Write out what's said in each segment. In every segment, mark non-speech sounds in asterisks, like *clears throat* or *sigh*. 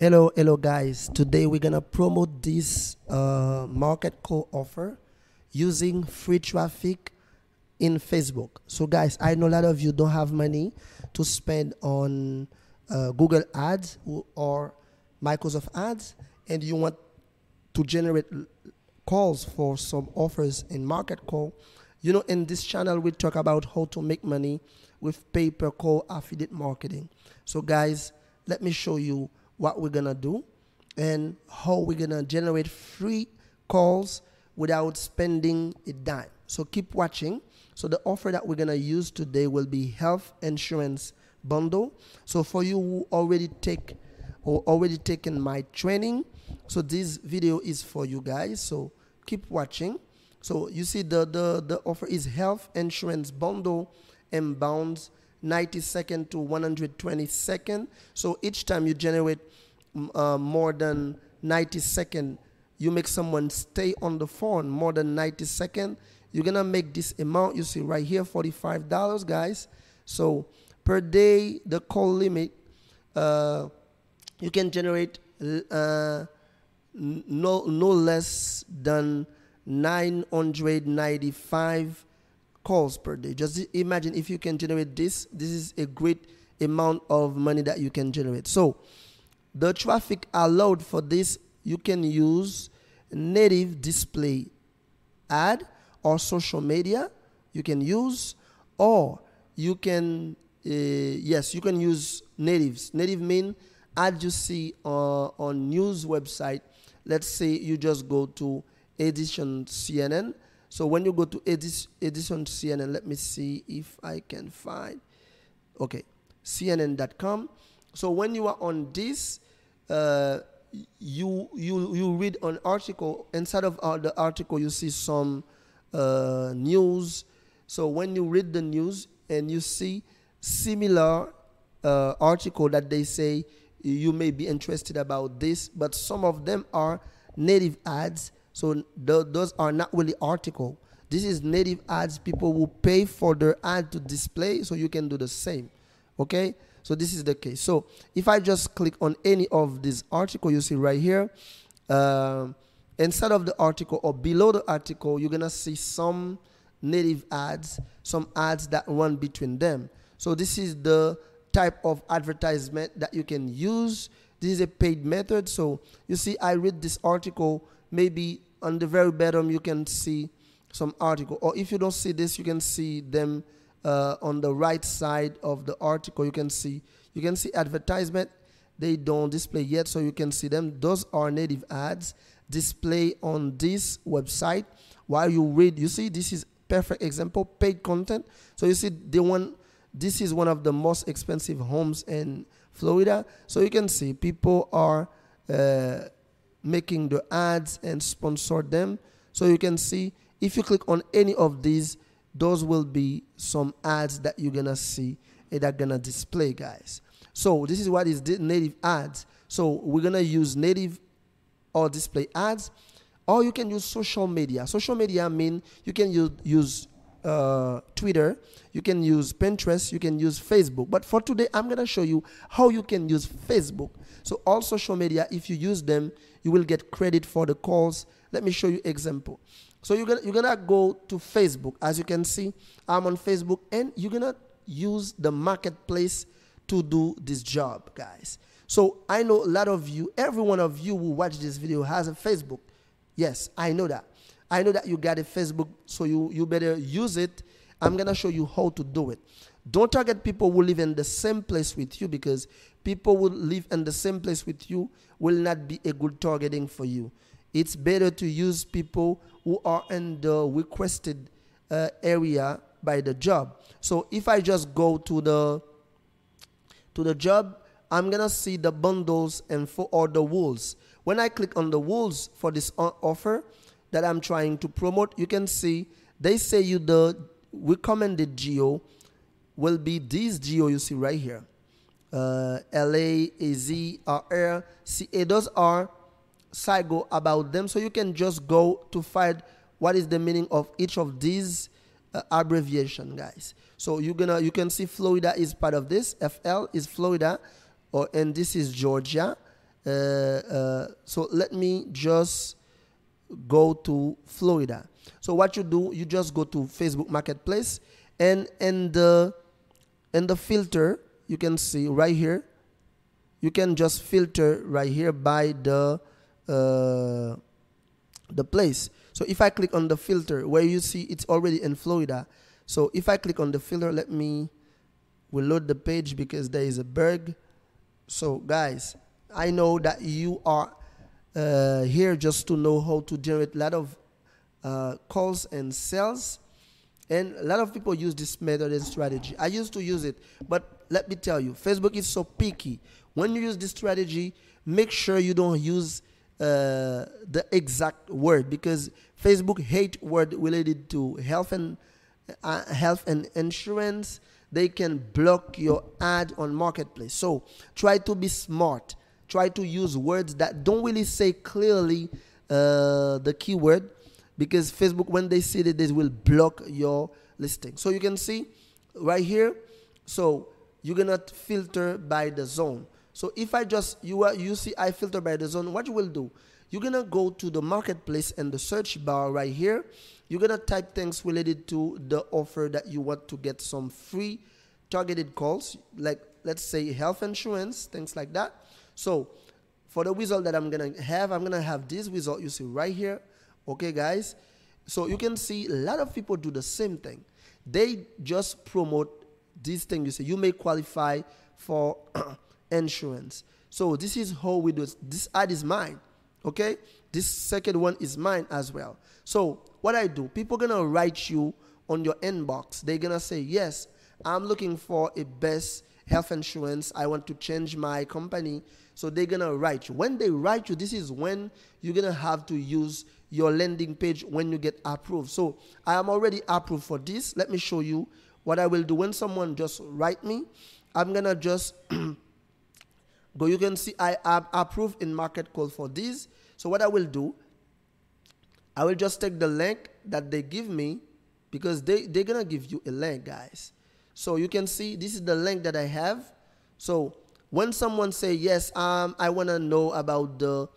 Hello, hello, guys. Today we're gonna promote this uh, market call offer using free traffic in Facebook. So, guys, I know a lot of you don't have money to spend on uh, Google Ads or Microsoft Ads, and you want to generate calls for some offers in market call. You know, in this channel, we talk about how to make money with pay per call affiliate marketing. So, guys, let me show you what we're gonna do and how we're gonna generate free calls without spending a dime. So keep watching. So the offer that we're gonna use today will be health insurance bundle. So for you who already take or already taken my training, so this video is for you guys. So keep watching. So you see the the, the offer is health insurance bundle and bounds 90 second to 120 second. So each time you generate uh, more than 90 second, you make someone stay on the phone more than 90 second, you're gonna make this amount you see right here, $45, guys. So per day, the call limit, uh, you can generate uh, no no less than 995 calls per day. Just imagine if you can generate this. This is a great amount of money that you can generate. So the traffic allowed for this, you can use native display ad or social media. You can use, or you can, uh, yes, you can use natives. Native mean ad you see uh, on news website. Let's say you just go to edition CNN so when you go to Edition CNN, let me see if I can find. Okay, CNN.com. So when you are on this, uh, you you you read an article. Inside of uh, the article, you see some uh, news. So when you read the news and you see similar uh, article that they say you may be interested about this, but some of them are native ads so th- those are not really article. This is native ads. People will pay for their ad to display, so you can do the same. Okay. So this is the case. So if I just click on any of these article, you see right here, uh, inside of the article or below the article, you're gonna see some native ads, some ads that run between them. So this is the type of advertisement that you can use. This is a paid method. So you see, I read this article maybe on the very bottom you can see some article. Or if you don't see this you can see them uh, on the right side of the article. You can see you can see advertisement. They don't display yet so you can see them. Those are native ads display on this website. While you read you see this is perfect example paid content. So you see the one this is one of the most expensive homes in florida. So you can see people are uh, making the ads and sponsor them. So you can see if you click on any of these, those will be some ads that you're gonna see and that gonna display, guys. So this is what is native ads. So we're gonna use native or display ads, or you can use social media. Social media mean you can use use uh, Twitter, you can use Pinterest, you can use Facebook. But for today, I'm gonna show you how you can use Facebook. So all social media, if you use them, you will get credit for the calls. Let me show you example. So you're gonna you're gonna go to Facebook. As you can see, I'm on Facebook, and you're gonna use the marketplace to do this job, guys. So I know a lot of you, every one of you who watch this video has a Facebook. Yes, I know that. I know that you got a Facebook, so you, you better use it. I'm gonna show you how to do it. Don't target people who live in the same place with you because people who live in the same place with you will not be a good targeting for you. It's better to use people who are in the requested uh, area by the job. So if I just go to the to the job, I'm gonna see the bundles and for all the rules. When I click on the rules for this offer that I'm trying to promote, you can see they say you the recommended geo will be this geo you see right here uh, Those are SIGO about them. So you can just go to find what is the meaning of each of these uh, abbreviation, guys. So you're gonna you can see Florida is part of this. FL is Florida, or and this is Georgia, uh, uh, so let me just go to Florida. So what you do, you just go to Facebook Marketplace, and the in the filter, you can see right here. You can just filter right here by the uh, the place. So if I click on the filter where you see it's already in Florida. So if I click on the filter, let me reload the page because there is a bug. So guys, I know that you are uh, here just to know how to generate a lot of uh, calls and sales. And a lot of people use this method and strategy. I used to use it, but let me tell you, Facebook is so picky. When you use this strategy, make sure you don't use uh, the exact word because Facebook hate word related to health and uh, health and insurance. They can block your ad on marketplace. So try to be smart. Try to use words that don't really say clearly uh, the keyword because Facebook, when they see it, they will block your listing. So you can see right here. So you're gonna filter by the zone. So if I just you are you see I filter by the zone, what you will do? You're gonna go to the marketplace and the search bar right here. You're gonna type things related to the offer that you want to get some free targeted calls, like let's say health insurance, things like that. So for the result that I'm gonna have, I'm gonna have this result you see right here. Okay, guys. So you can see a lot of people do the same thing. They just promote this thing. You say you may qualify for *clears throat* insurance. So this is how we do it. This ad is mine. Okay? This second one is mine as well. So what I do, people gonna write you on your inbox. They're gonna say, Yes, I'm looking for a best health insurance. I want to change my company. So they're gonna write you. When they write you, this is when you're gonna have to use your landing page when you get approved. So I am already approved for this. Let me show you what I will do when someone just write me. I'm gonna just *clears throat* go. You can see I am approved in market call for this. So what I will do, I will just take the link that they give me because they, they're gonna give you a link, guys. So you can see this is the link that I have. So when someone say yes, um, I wanna know about the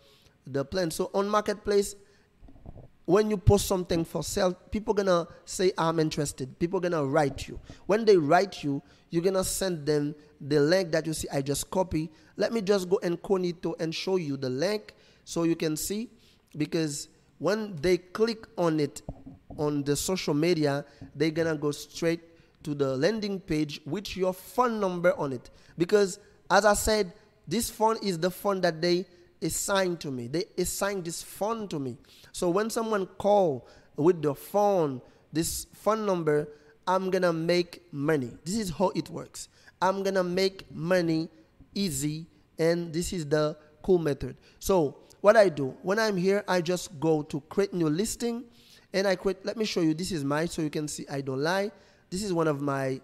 the plan. So on marketplace, when you post something for sale, people gonna say I'm interested. People gonna write you. When they write you, you're gonna send them the link that you see. I just copy. Let me just go incognito and show you the link so you can see because when they click on it on the social media, they're gonna go straight to the landing page with your phone number on it. Because as I said, this phone is the phone that they assigned to me. They assigned this phone to me. So when someone call with the phone, this phone number, I'm gonna make money. This is how it works. I'm gonna make money easy, and this is the cool method. So what I do when I'm here, I just go to create new listing, and I create. Let me show you. This is mine, so you can see I don't lie. This is one of my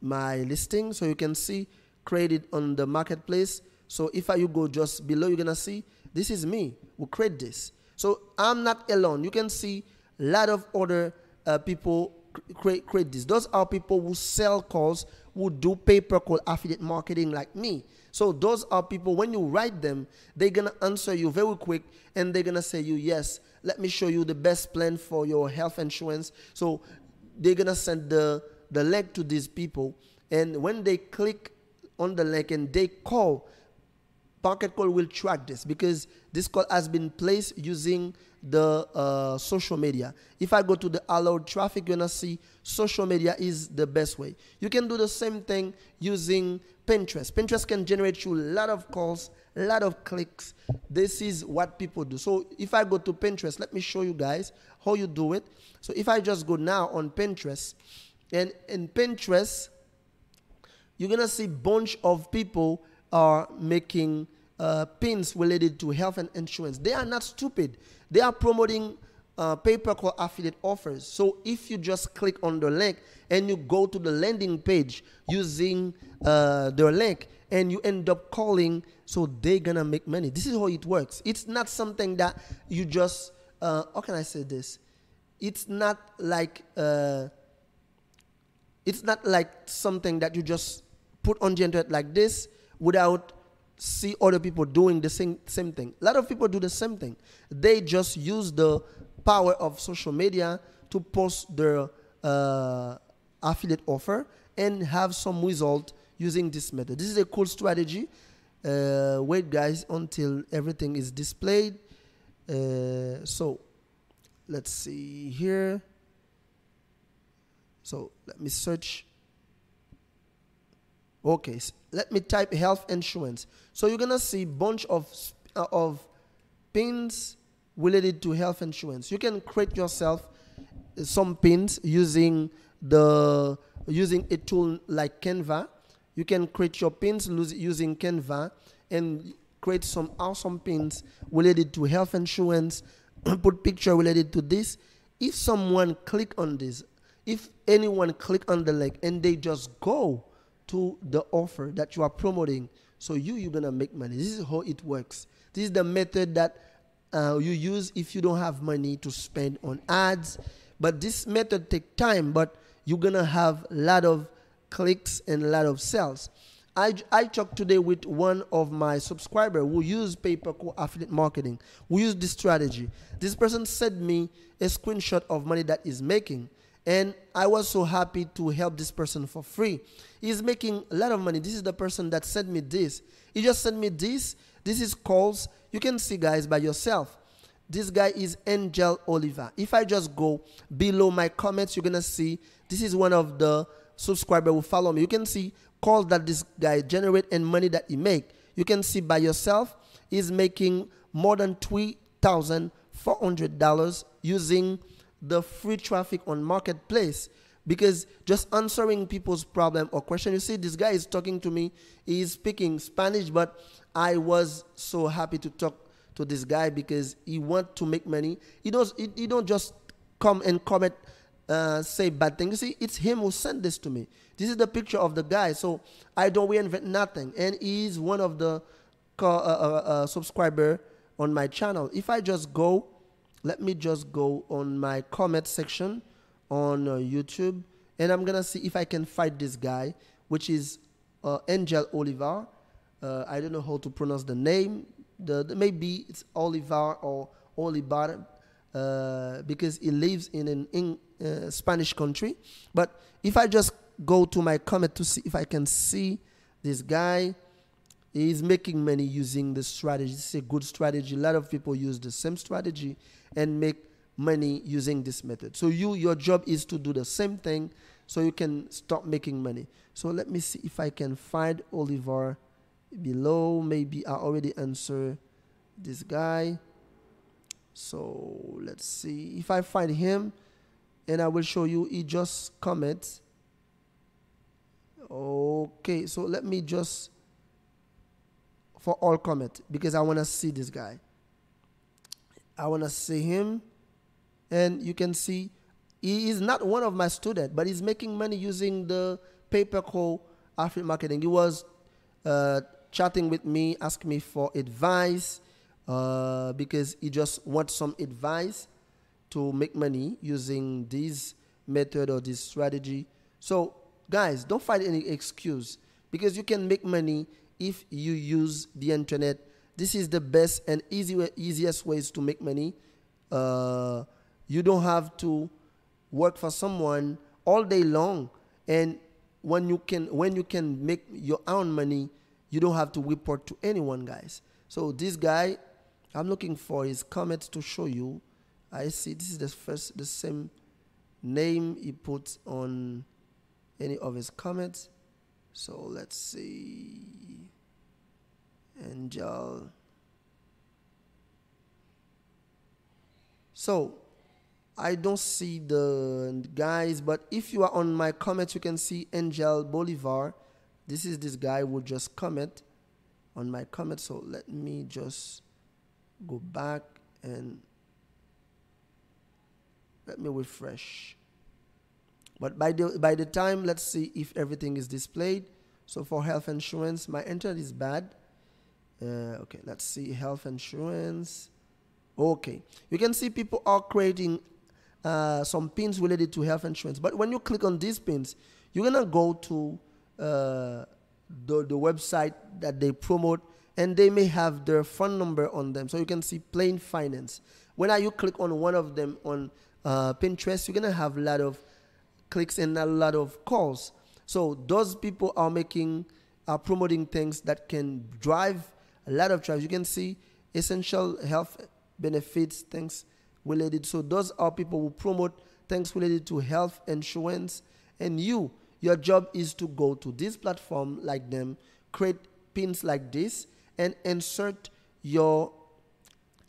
my listings, so you can see created on the marketplace. So if I, you go just below, you're gonna see this is me who create this. So I'm not alone. You can see a lot of other uh, people create, create this. Those are people who sell calls, who do pay per call affiliate marketing like me. So those are people, when you write them, they're to answer you very quick and they're to say you, yes, let me show you the best plan for your health insurance. So they're to send the, the link to these people. And when they click on the link and they call, Market Call will track this because this call has been placed using the uh, social media. If I go to the allowed traffic, you're gonna see social media is the best way. You can do the same thing using Pinterest. Pinterest can generate you a lot of calls, a lot of clicks. This is what people do. So if I go to Pinterest, let me show you guys how you do it. So if I just go now on Pinterest, and in Pinterest, you're gonna see bunch of people are making uh, pins related to health and insurance. They are not stupid. They are promoting uh, pay-per-call affiliate offers. So if you just click on the link and you go to the landing page using uh, link and you end up calling, so they're gonna make money. This is how it works. It's not something that you just. Uh, how can I say this? It's not like. Uh, it's not like something that you just put on the internet like this without see other people doing the same, same thing. A lot of people do the same thing. They just use the power of social media to post their uh, affiliate offer and have some result using this method. This is a cool strategy. Uh, wait, guys, until everything is displayed. Uh, so let's see here. So let me search. Okay, so let me type health insurance. So you're gonna see bunch of uh, of pins related to health insurance. You can create yourself some pins using the using a tool like Canva. You can create your pins using Canva and create some awesome pins related to health insurance. *clears throat* put picture related to this. If someone click on this, if anyone click on the link and they just go to the offer that you are promoting, so you you're gonna make money. This is how it works. This is the method that uh, you use if you don't have money to spend on ads. But this method take time, but you're gonna have a lot of clicks and a lot of sales. I, I talked today with one of my subscribers who use pay-per-click affiliate marketing. We use this strategy. This person sent me a screenshot of money that he's making. And I was so happy to help this person for free. He's making a lot of money. This is the person that sent me this. He just sent me this. This is calls. You can see, guys, by yourself. This guy is Angel Oliver. If I just go below my comments, you're going to see this is one of the subscriber who follow me. You can see calls that this guy generate and money that he make. You can see by yourself, he's making more than $3,400 using the free traffic on marketplace because just answering people's problem or question you see this guy is talking to me he's speaking spanish but i was so happy to talk to this guy because he want to make money he does he, he don't just come and comment uh, say bad things. You see, it's him who sent this to me. This is the picture of the guy. So I don't reinvent nothing. And he's one of the uh, uh, uh, subscriber on my channel. If I just go, let me just go on my comment section on uh, YouTube. And I'm going to see if I can find this guy, which is Angel Oliver. I don't know how to pronounce the name. The, the maybe it's Oliver or Oliver uh, because he lives in an in, uh, Spanish country. But if I just go to my comment to see if I can see this guy, he's making money using this strategy. It's a good strategy. A lot of people use the same strategy and make money using this method. So you, your job is to do the same thing so you can start making money. So let me see if I can find Oliver below. Maybe I already answer this guy. So let's see if I find him and I will show you he just comments. Okay, so let me just for all comment because I want to see this guy. I want to see him and you can see he is not one of my students, but he's making money using the pay per call affiliate marketing. He was uh, chatting with me, asking me for advice uh, because he just wants some advice to make money using this method or this strategy. So, guys, don't find any excuse because you can make money if you use the internet. This is the best and easy easiest ways to make money. Uh, you don't have to work for someone all day long, and when you can when you can make your own money, you don't have to report to anyone, guys. So this guy I'm looking for his comments to show you. I see this is the first, the same name he put on any of his comments. So let's see. Angel. So I don't see the guys, but if you are on my comments, you can see Angel Bolivar. This is this guy who just comment on my comment. So let me just go back and let me refresh. But by the by the time, let's see if everything is displayed. So for health insurance, my internet is bad. Uh, okay, let's see health insurance. Okay, you can see people are creating uh, some pins related to health insurance. But when you click on these pins, you're gonna go to uh, the the website that they promote and they may have their phone number on them. So you can see plain finance. When you click on one of them on uh, Pinterest, you're gonna have a lot of clicks and a lot of calls. So those people are making, are promoting things that can drive a lot of traffic. You can see essential health benefits, things related. So those are people who promote things related to health insurance. And you, your job is to go to this platform like them, create pins like this, and insert your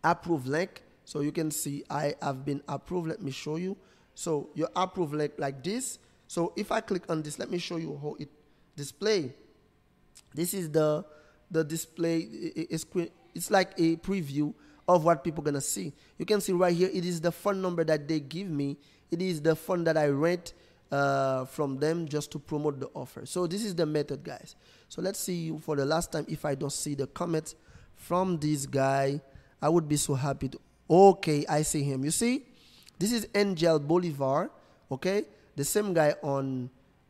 approved link. So you can see I have been approved. Let me show you. So your approved link like this. So if I click on this, let me show you how it display. This is the the display. It's, it's like a preview of what people gonna see. You can see right here. It is the phone number that they give me. It is the phone that I rent uh, from them just to promote the offer. So this is the method, guys. So let's see for the last time if I don't see the comments from this guy. I would be so happy to. Okay, I see him. You see, this is Angel Bolivar. Okay, the same guy on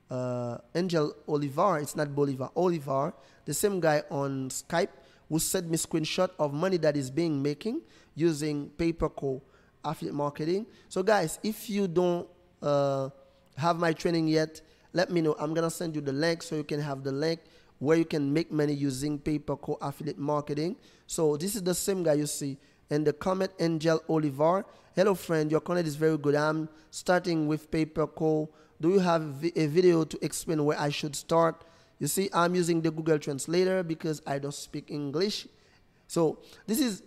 uh, Angel Olivar. It's not Bolivar. Olivar. The same guy on Skype who sent me screenshot of money that is being making using pay per call affiliate marketing. So guys, if you don't uh, have my training yet, let me know. I'm gonna send you the link so you can have the link where you can make money using pay per call affiliate marketing. So this is the same guy you see in the comment Angel Olivar. Hello friend, your content is very good. I'm starting with pay per call. Do you have a video to explain where I should start? You see, I'm using the Google Translator because I don't speak English. So this is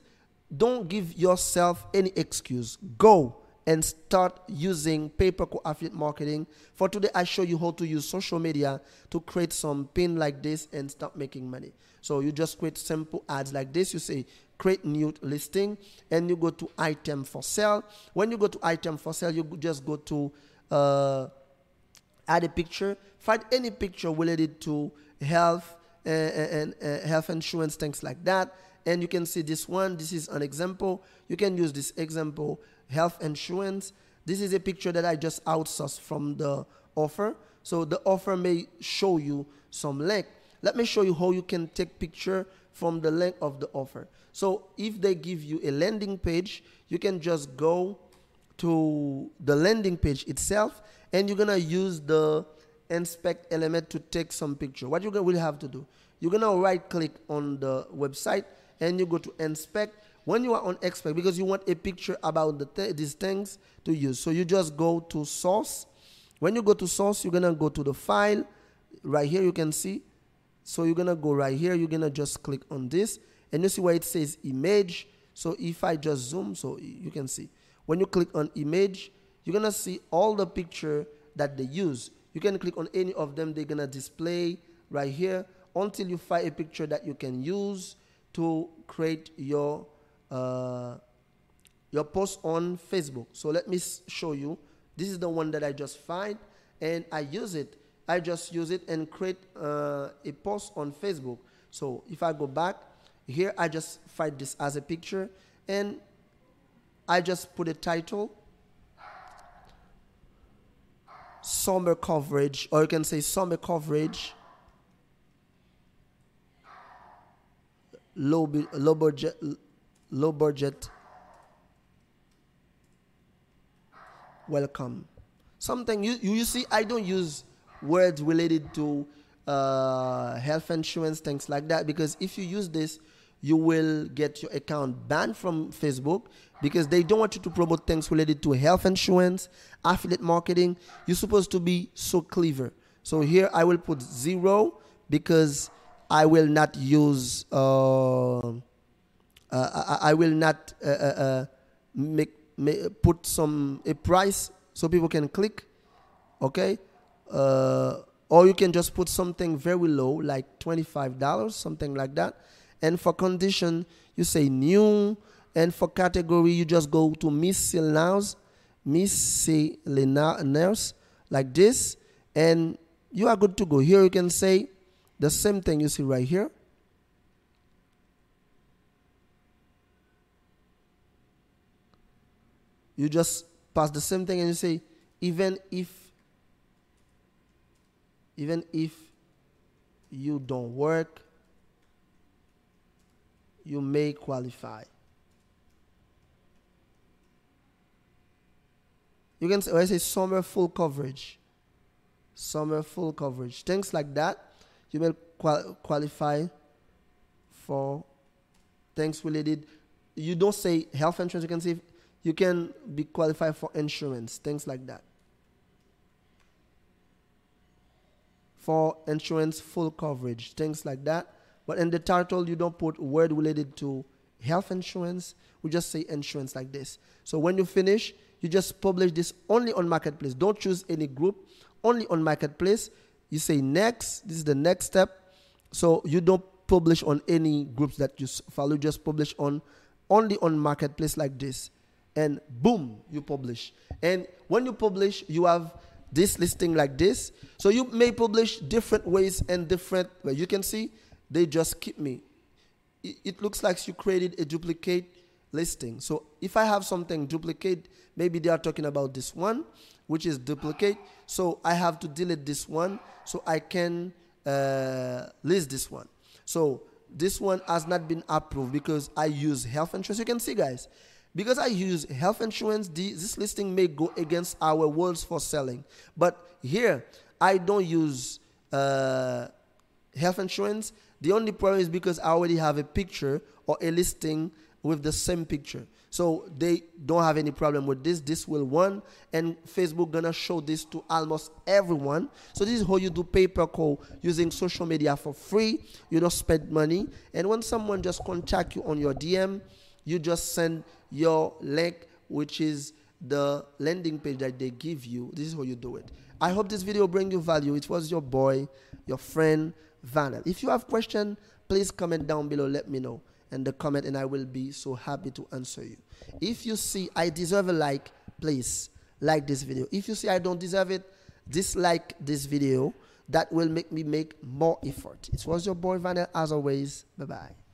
don't give yourself any excuse. Go and start using paper pay per call affiliate marketing. For today, I show you how to use social media to create some pin like this and start making money. So you just create simple ads like this. You say create new listing and you go to item for sale. When you go to item for sale, you just go to uh, add a picture. Find any picture related to health uh, uh, and, and, and health insurance, things like that. And you can see this one. This is an example. You can use this example health insurance. This is a picture that i just outsourced from the offer. So the offer may show you some link. Let me show you how you can take picture from the link of the offer. So if they give you a landing page you can just go to the landing page itself and you're gonna use the inspect element to take some picture. What you're will have to do you're gonna right click on the website and you go to inspect. When you are on expect because you want a picture about the th these things to use. So you just go to source. When you go to source you're gonna go to the file. Right here you can see so you're gonna go right here you're gonna just click on this and you see where it says image so if I just zoom so you can see when you click on image you're gonna see all the picture that they use you can click on any of them they're gonna display right here until you find a picture that you can use to create your uh, your post on Facebook. So let me show you. This is the one that I just find and I use it. I just use it and create uh, a post on Facebook. So if I go back here, I just find this as a picture and I just put a title summer coverage or you can say summer coverage. Low low budget low budget. Welcome. Something you, you see i don't use words related to uh, health insurance things like that because if you use this you will get your account banned from facebook because they don't want you to promote things related to health insurance affiliate marketing you're supposed to be so clever so here i will put zero because I will not use. Uh, uh, I, I, will not uh, uh, uh, make, make, put some a price so people can click. Okay, uh, or you can just put something very low, like twenty five dollars, something like that. And for condition, you say new. And for category, you just go to miscellaneous, miscellaneous, like this, and you are good to go. Here you can say the same thing you see right here. You just pass the same thing and you say, even if, even if you don't work, you may qualify. You can say, I say summer full coverage. Summer full coverage. Things like that, you may qual- qualify for things related. You don't say health insurance, you can say you can be qualified for insurance, things like that. For insurance full coverage, things like that. But in the title, you don't put word related to health insurance. We just say insurance like this. So when you finish, you just publish this only on marketplace don't choose any group only on marketplace you say next this is the next step so you don't publish on any groups that you follow just publish on only on marketplace like this and boom you publish and when you publish you have this listing like this so you may publish different ways and different well, you can see they just keep me it, it looks like you created a duplicate listing. So if I have something duplicate, maybe they are talking about this one, which is duplicate. So I have to delete this one so I can uh, list this one. So this one has not been approved because I use health insurance. You can see, guys, because I use health insurance, this listing may go against our rules for selling. But here, I don't use uh, health insurance. The only problem is because I already have a picture or a listing with the same picture. So they don't have any problem with this. This will run, and Facebook gonna show this to almost everyone. So this is how you do pay per call using social media for free. You don't spend money, and when someone just contact you on your DM, you just send your link, which is the landing page that they give you. This is how you do it. I hope this video bring you value. It was your boy, your friend Vanel. If you have question, please comment down below. Let me know and the comment and I will be so happy to answer you. If you see I deserve a like, please like this video. If you see I don't deserve it, dislike this video. That will make me make more effort. It was your boy Vanel as always. Bye bye.